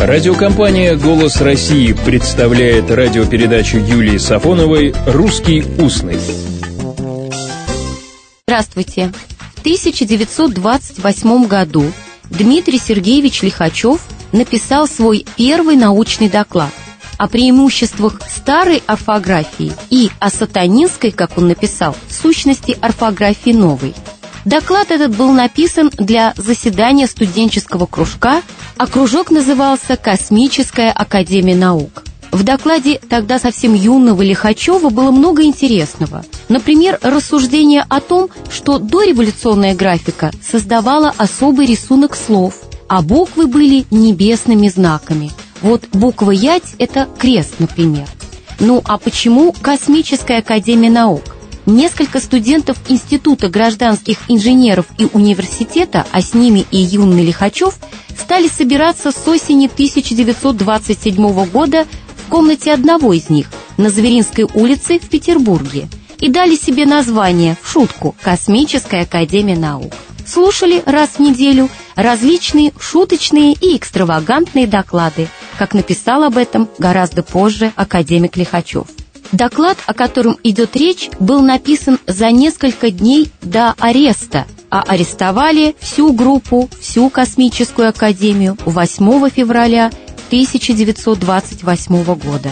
Радиокомпания «Голос России» представляет радиопередачу Юлии Сафоновой «Русский устный». Здравствуйте. В 1928 году Дмитрий Сергеевич Лихачев написал свой первый научный доклад о преимуществах старой орфографии и о сатанинской, как он написал, сущности орфографии новой – Доклад этот был написан для заседания студенческого кружка, а кружок назывался «Космическая академия наук». В докладе тогда совсем юного Лихачева было много интересного. Например, рассуждение о том, что дореволюционная графика создавала особый рисунок слов, а буквы были небесными знаками. Вот буква «Ять» — это крест, например. Ну а почему Космическая академия наук? Несколько студентов Института гражданских инженеров и университета, а с ними и юный Лихачев, стали собираться с осени 1927 года в комнате одного из них на Зверинской улице в Петербурге и дали себе название, в шутку, «Космическая академия наук». Слушали раз в неделю различные шуточные и экстравагантные доклады, как написал об этом гораздо позже академик Лихачев. Доклад, о котором идет речь, был написан за несколько дней до ареста, а арестовали всю группу, всю космическую академию 8 февраля 1928 года.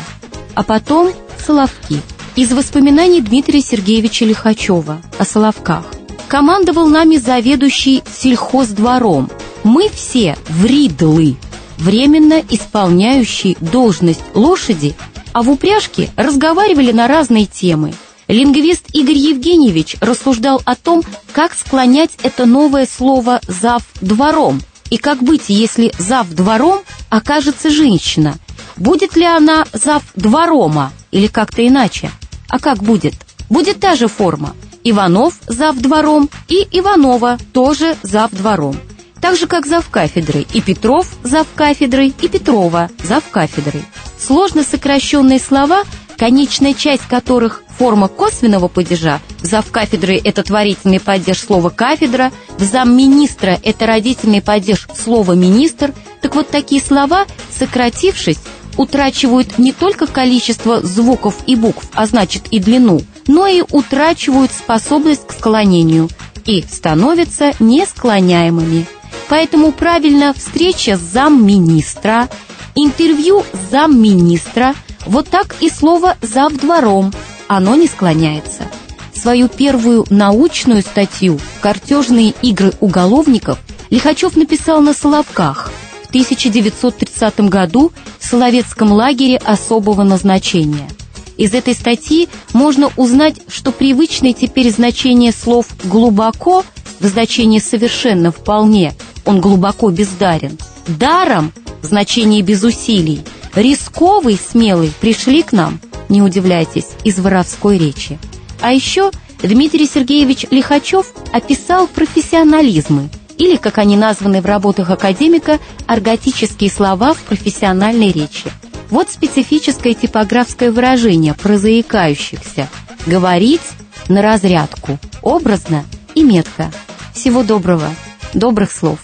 А потом Соловки. Из воспоминаний Дмитрия Сергеевича Лихачева о Соловках. Командовал нами заведующий сельхоздвором. Мы все вридлы, временно исполняющий должность лошади а в упряжке разговаривали на разные темы. Лингвист Игорь Евгеньевич рассуждал о том, как склонять это новое слово «зав двором» и как быть, если «зав двором» окажется женщина. Будет ли она «зав дворома» или как-то иначе? А как будет? Будет та же форма. Иванов зав двором и Иванова тоже зав двором. Так же, как зав кафедрой, и Петров зав кафедрой, и Петрова зав кафедрой. Сложно сокращенные слова, конечная часть которых форма косвенного падежа, в завкафедры это творительный падеж слова «кафедра», в замминистра это родительный падеж слова «министр», так вот такие слова, сократившись, утрачивают не только количество звуков и букв, а значит и длину, но и утрачивают способность к склонению и становятся несклоняемыми. Поэтому правильно встреча замминистра – Интервью замминистра, вот так и слово «завдвором», оно не склоняется. Свою первую научную статью «Картежные игры уголовников» Лихачев написал на Соловках в 1930 году в Соловецком лагере особого назначения. Из этой статьи можно узнать, что привычное теперь значение слов «глубоко» в значении «совершенно вполне» он глубоко бездарен, даром значение без усилий. Рисковый, смелый пришли к нам, не удивляйтесь, из воровской речи. А еще Дмитрий Сергеевич Лихачев описал профессионализмы, или, как они названы в работах академика, арготические слова в профессиональной речи. Вот специфическое типографское выражение прозаикающихся «говорить на разрядку, образно и метко». Всего доброго, добрых слов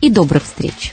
и добрых встреч!